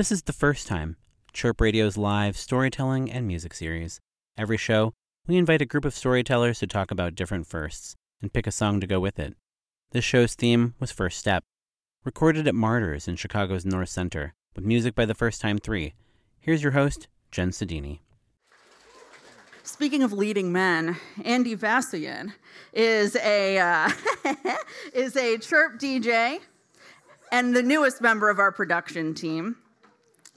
This is the first time, Chirp Radio's live storytelling and music series. Every show, we invite a group of storytellers to talk about different firsts and pick a song to go with it. This show's theme was First Step, recorded at Martyrs in Chicago's North Center, with music by the First Time Three. Here's your host, Jenn Sodini. Speaking of leading men, Andy Vasoyan is a uh, is a chirp DJ and the newest member of our production team.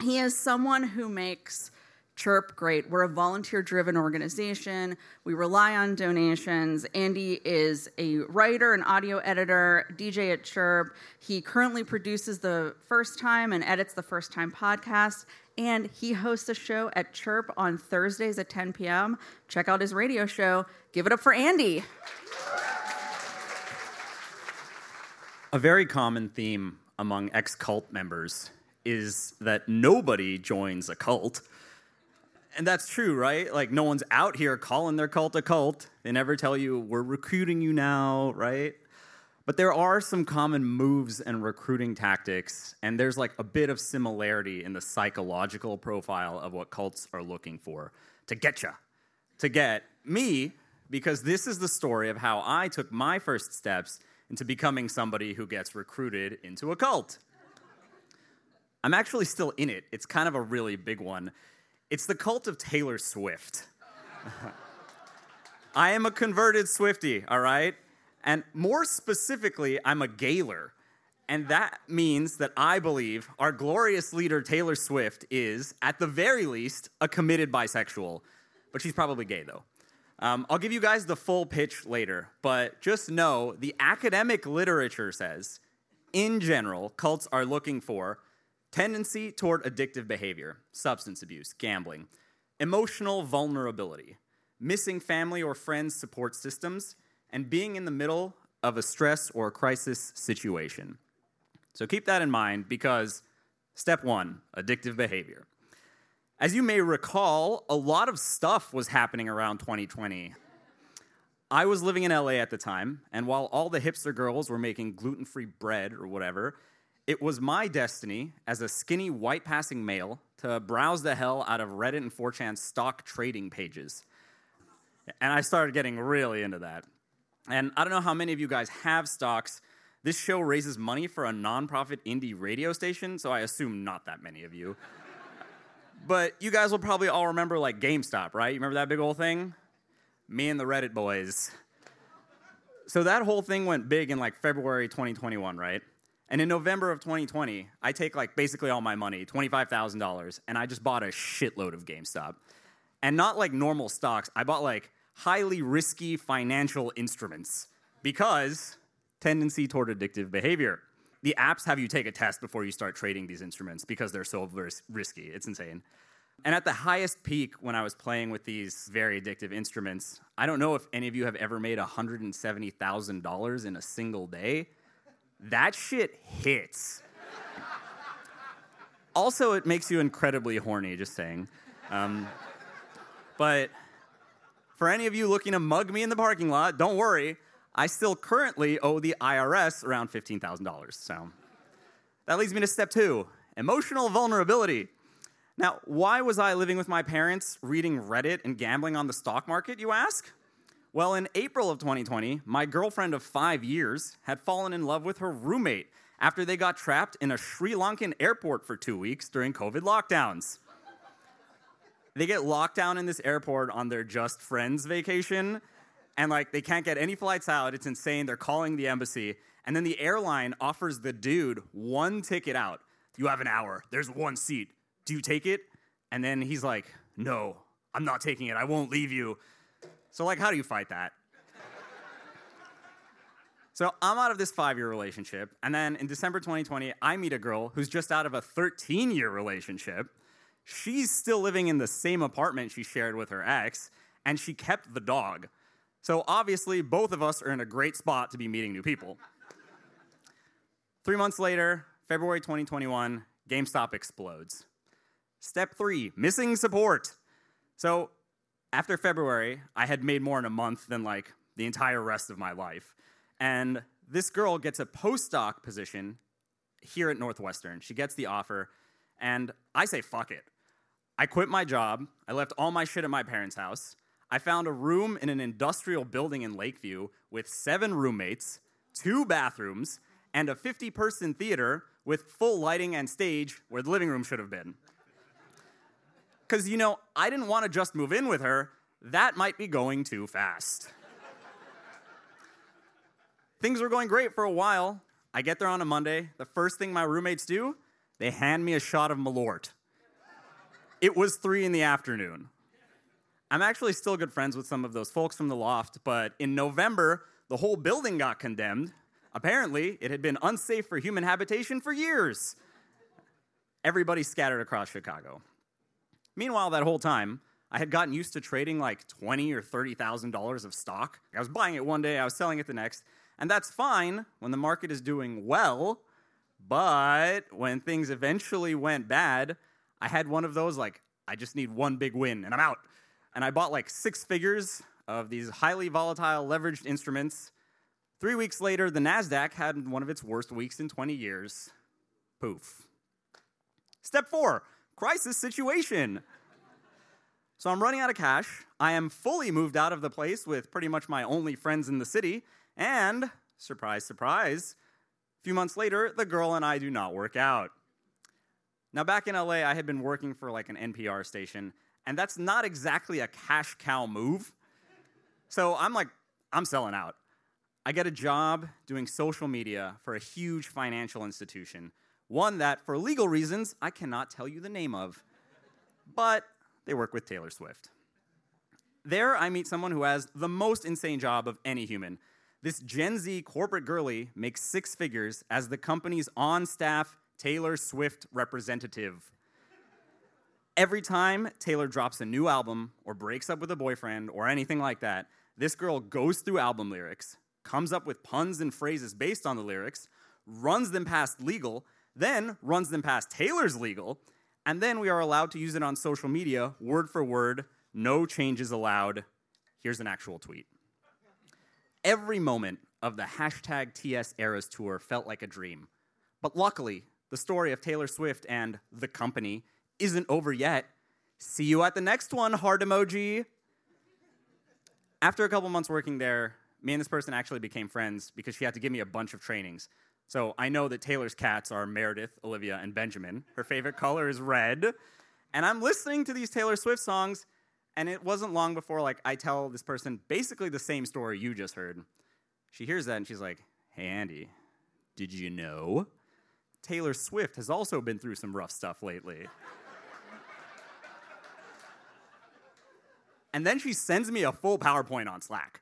He is someone who makes Chirp great. We're a volunteer driven organization. We rely on donations. Andy is a writer and audio editor, DJ at Chirp. He currently produces the first time and edits the first time podcast. And he hosts a show at Chirp on Thursdays at 10 p.m. Check out his radio show. Give it up for Andy. A very common theme among ex cult members is that nobody joins a cult. And that's true, right? Like, no one's out here calling their cult a cult. They never tell you, we're recruiting you now, right? But there are some common moves and recruiting tactics, and there's like a bit of similarity in the psychological profile of what cults are looking for to get you, to get me, because this is the story of how I took my first steps into becoming somebody who gets recruited into a cult. I'm actually still in it. It's kind of a really big one. It's the cult of Taylor Swift. I am a converted Swifty, all right? And more specifically, I'm a Gaylor. And that means that I believe our glorious leader, Taylor Swift, is, at the very least, a committed bisexual. But she's probably gay, though. Um, I'll give you guys the full pitch later, but just know the academic literature says, in general, cults are looking for tendency toward addictive behavior, substance abuse, gambling, emotional vulnerability, missing family or friends support systems, and being in the middle of a stress or crisis situation. So keep that in mind because step one addictive behavior. As you may recall, a lot of stuff was happening around 2020. I was living in LA at the time, and while all the hipster girls were making gluten free bread or whatever, it was my destiny as a skinny white passing male to browse the hell out of Reddit and 4chan stock trading pages. And I started getting really into that. And I don't know how many of you guys have stocks. This show raises money for a nonprofit indie radio station, so I assume not that many of you. but you guys will probably all remember like GameStop, right? You remember that big old thing? Me and the Reddit boys. So that whole thing went big in like February 2021, right? And in November of 2020, I take like basically all my money, $25,000, and I just bought a shitload of GameStop. And not like normal stocks, I bought like highly risky financial instruments because tendency toward addictive behavior. The apps have you take a test before you start trading these instruments because they're so risky. It's insane. And at the highest peak when I was playing with these very addictive instruments, I don't know if any of you have ever made $170,000 in a single day that shit hits. also, it makes you incredibly horny, just saying. Um, but for any of you looking to mug me in the parking lot, don't worry. I still currently owe the IRS around $15,000. So that leads me to step two emotional vulnerability. Now, why was I living with my parents, reading Reddit, and gambling on the stock market, you ask? Well, in April of 2020, my girlfriend of five years had fallen in love with her roommate after they got trapped in a Sri Lankan airport for two weeks during COVID lockdowns. they get locked down in this airport on their just friends vacation, and like they can't get any flights out. It's insane. They're calling the embassy, and then the airline offers the dude one ticket out. You have an hour. There's one seat. Do you take it? And then he's like, No, I'm not taking it. I won't leave you. So, like, how do you fight that? so, I'm out of this five year relationship. And then in December 2020, I meet a girl who's just out of a 13 year relationship. She's still living in the same apartment she shared with her ex, and she kept the dog. So, obviously, both of us are in a great spot to be meeting new people. Three months later, February 2021, GameStop explodes. Step three missing support. So, after February, I had made more in a month than like the entire rest of my life. And this girl gets a postdoc position here at Northwestern. She gets the offer, And I say, fuck it. I quit my job. I left all my shit at my parents' house. I found a room in an industrial building in Lakeview with seven roommates, two bathrooms, and a 50 person theater with full lighting and stage where the living room should have been. Because, you know, I didn't want to just move in with her, that might be going too fast. Things were going great for a while. I get there on a Monday. The first thing my roommates do, they hand me a shot of Malort. It was three in the afternoon. I'm actually still good friends with some of those folks from the loft, but in November, the whole building got condemned. Apparently, it had been unsafe for human habitation for years. Everybody scattered across Chicago. Meanwhile, that whole time, I had gotten used to trading like twenty or thirty thousand dollars of stock. I was buying it one day, I was selling it the next, and that's fine when the market is doing well. But when things eventually went bad, I had one of those like, I just need one big win and I'm out. And I bought like six figures of these highly volatile leveraged instruments. Three weeks later, the NASDAQ had one of its worst weeks in 20 years. Poof. Step four crisis situation. So I'm running out of cash. I am fully moved out of the place with pretty much my only friends in the city. And, surprise, surprise, a few months later, the girl and I do not work out. Now, back in LA, I had been working for like an NPR station, and that's not exactly a cash cow move. So I'm like, I'm selling out. I get a job doing social media for a huge financial institution, one that, for legal reasons, I cannot tell you the name of, but they work with Taylor Swift. There, I meet someone who has the most insane job of any human. This Gen Z corporate girly makes six figures as the company's on staff Taylor Swift representative. Every time Taylor drops a new album or breaks up with a boyfriend or anything like that, this girl goes through album lyrics, comes up with puns and phrases based on the lyrics, runs them past legal, then runs them past Taylor's legal, and then we are allowed to use it on social media word for word, no changes allowed. Here's an actual tweet. Every moment of the hashtag TS Eras tour felt like a dream. But luckily, the story of Taylor Swift and the company isn't over yet. See you at the next one, heart emoji. After a couple months working there, me and this person actually became friends because she had to give me a bunch of trainings. So I know that Taylor's cats are Meredith, Olivia, and Benjamin. Her favorite color is red. And I'm listening to these Taylor Swift songs, and it wasn't long before like I tell this person basically the same story you just heard. She hears that and she's like, "Hey Andy, did you know Taylor Swift has also been through some rough stuff lately?" and then she sends me a full PowerPoint on Slack.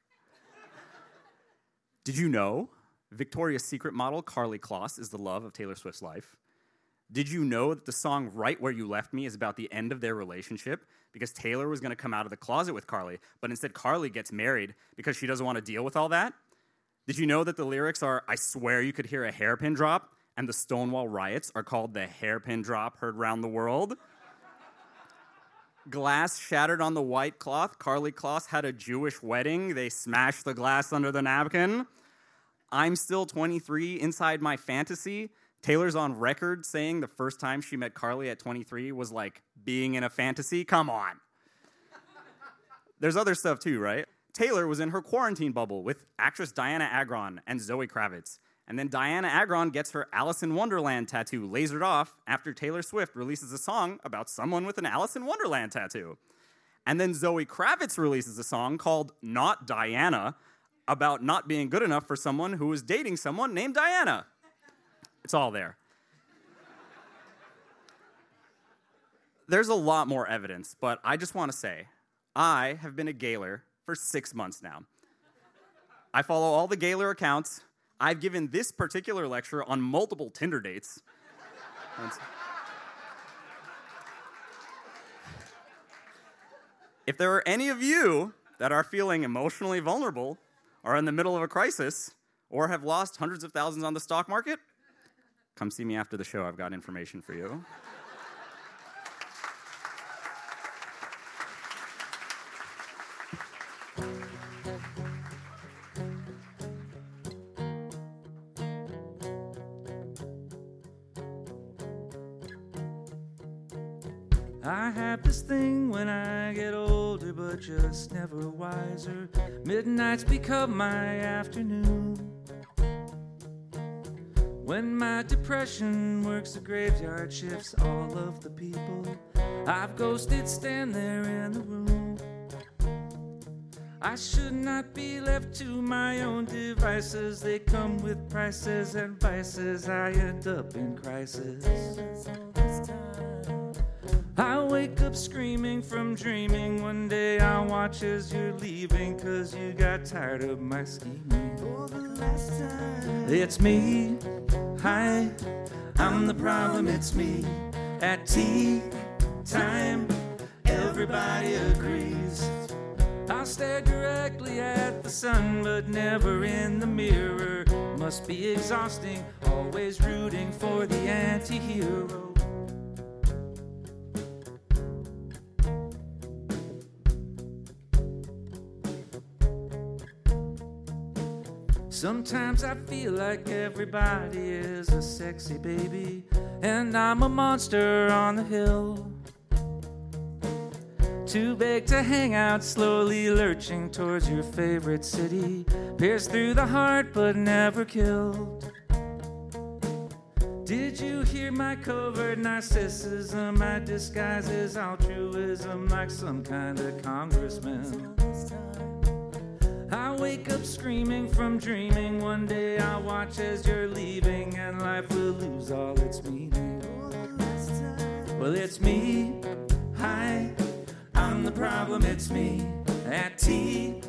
Did you know Victoria's Secret model Karlie Kloss is the love of Taylor Swift's life? Did you know that the song Right Where You Left Me is about the end of their relationship? Because Taylor was going to come out of the closet with Karlie, but instead Karlie gets married because she doesn't want to deal with all that? Did you know that the lyrics are I swear you could hear a hairpin drop, and the Stonewall riots are called the hairpin drop heard round the world? glass shattered on the white cloth. Karlie Kloss had a Jewish wedding. They smashed the glass under the napkin. I'm still 23 inside my fantasy. Taylor's on record saying the first time she met Karlie at 23 was like being in a fantasy. Come on. There's other stuff too, right? Taylor was in her quarantine bubble with actress Dianna Agron and Zoe Kravitz. And then Dianna Agron gets her Alice in Wonderland tattoo lasered off after Taylor Swift releases a song about someone with an Alice in Wonderland tattoo. And then Zoe Kravitz releases a song called Not Diana about not being good enough for someone who was dating someone named Diana. It's all there. There's a lot more evidence, but I just want to say I have been a Gaylor for six months now. I follow all the Gaylor accounts. I've given this particular lecture on multiple Tinder dates. if there are any of you that are feeling emotionally vulnerable, are in the middle of a crisis, or have lost hundreds of thousands on the stock market, come see me after the show. I've got information for you. I have this thing when I get older, but just never wiser. Midnights become my afternoon. When my depression works the graveyard shifts all of the people I've ghosted stand there in the room. I should not be left to my own devices. They come with prices and vices. I end up in crisis. I wake up screaming from dreaming. One day I'll watch as you're leaving, cause you got tired of my scheming. It's me, hi, I'm the problem, it's me. At tea time, everybody agrees. I'll stare directly at the sun, but never in the mirror. Must be exhausting, always rooting for the anti hero. Sometimes I feel like everybody is a sexy baby, and I'm a monster on the hill. Too big to hang out, slowly lurching towards your favorite city. Pierced through the heart, but never killed. Did you hear my covert narcissism? My disguise is altruism, like some kind of congressman. Wake up screaming from dreaming. One day I'll watch as you're leaving, and life will lose all its meaning. Well, it's me. Hi, I'm the problem. It's me. At tea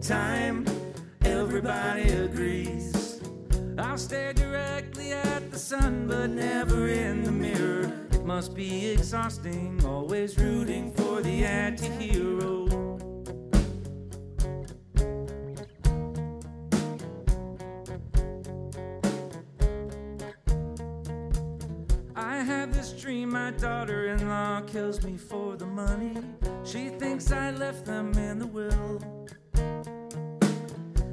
time, everybody agrees. I'll stare directly at the sun, but never in the mirror. It must be exhausting, always rooting for the anti hero. My daughter in law kills me for the money. She thinks I left them in the will.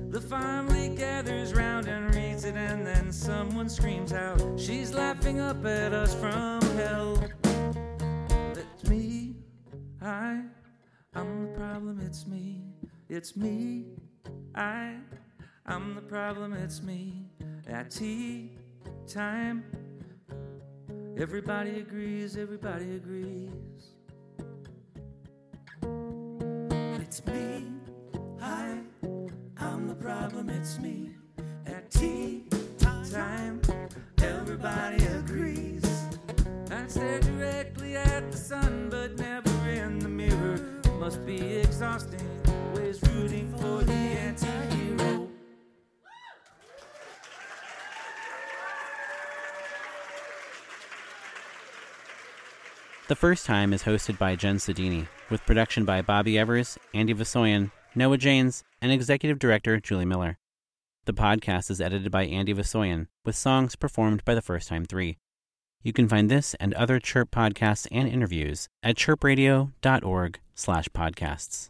The family gathers round and reads it, and then someone screams out, She's laughing up at us from hell. It's me, I, I'm the problem, it's me, it's me, I, I'm the problem, it's me. At tea time, everybody agrees, everybody agrees. It's me, I, I'm the problem, it's me. At tea time, everybody agrees. I stare directly at the sun, but never in the mirror. Must be exhausting, always rooting for the anti The First Time is hosted by Jenn Sodini, with production by Bobby Evers, Andy Vasoyan, Noah Janes, and executive director Julie Mueller. The podcast is edited by Andy Vasoyan, with songs performed by the First Time Three. You can find this and other Chirp podcasts and interviews at chirpradio.org slash podcasts.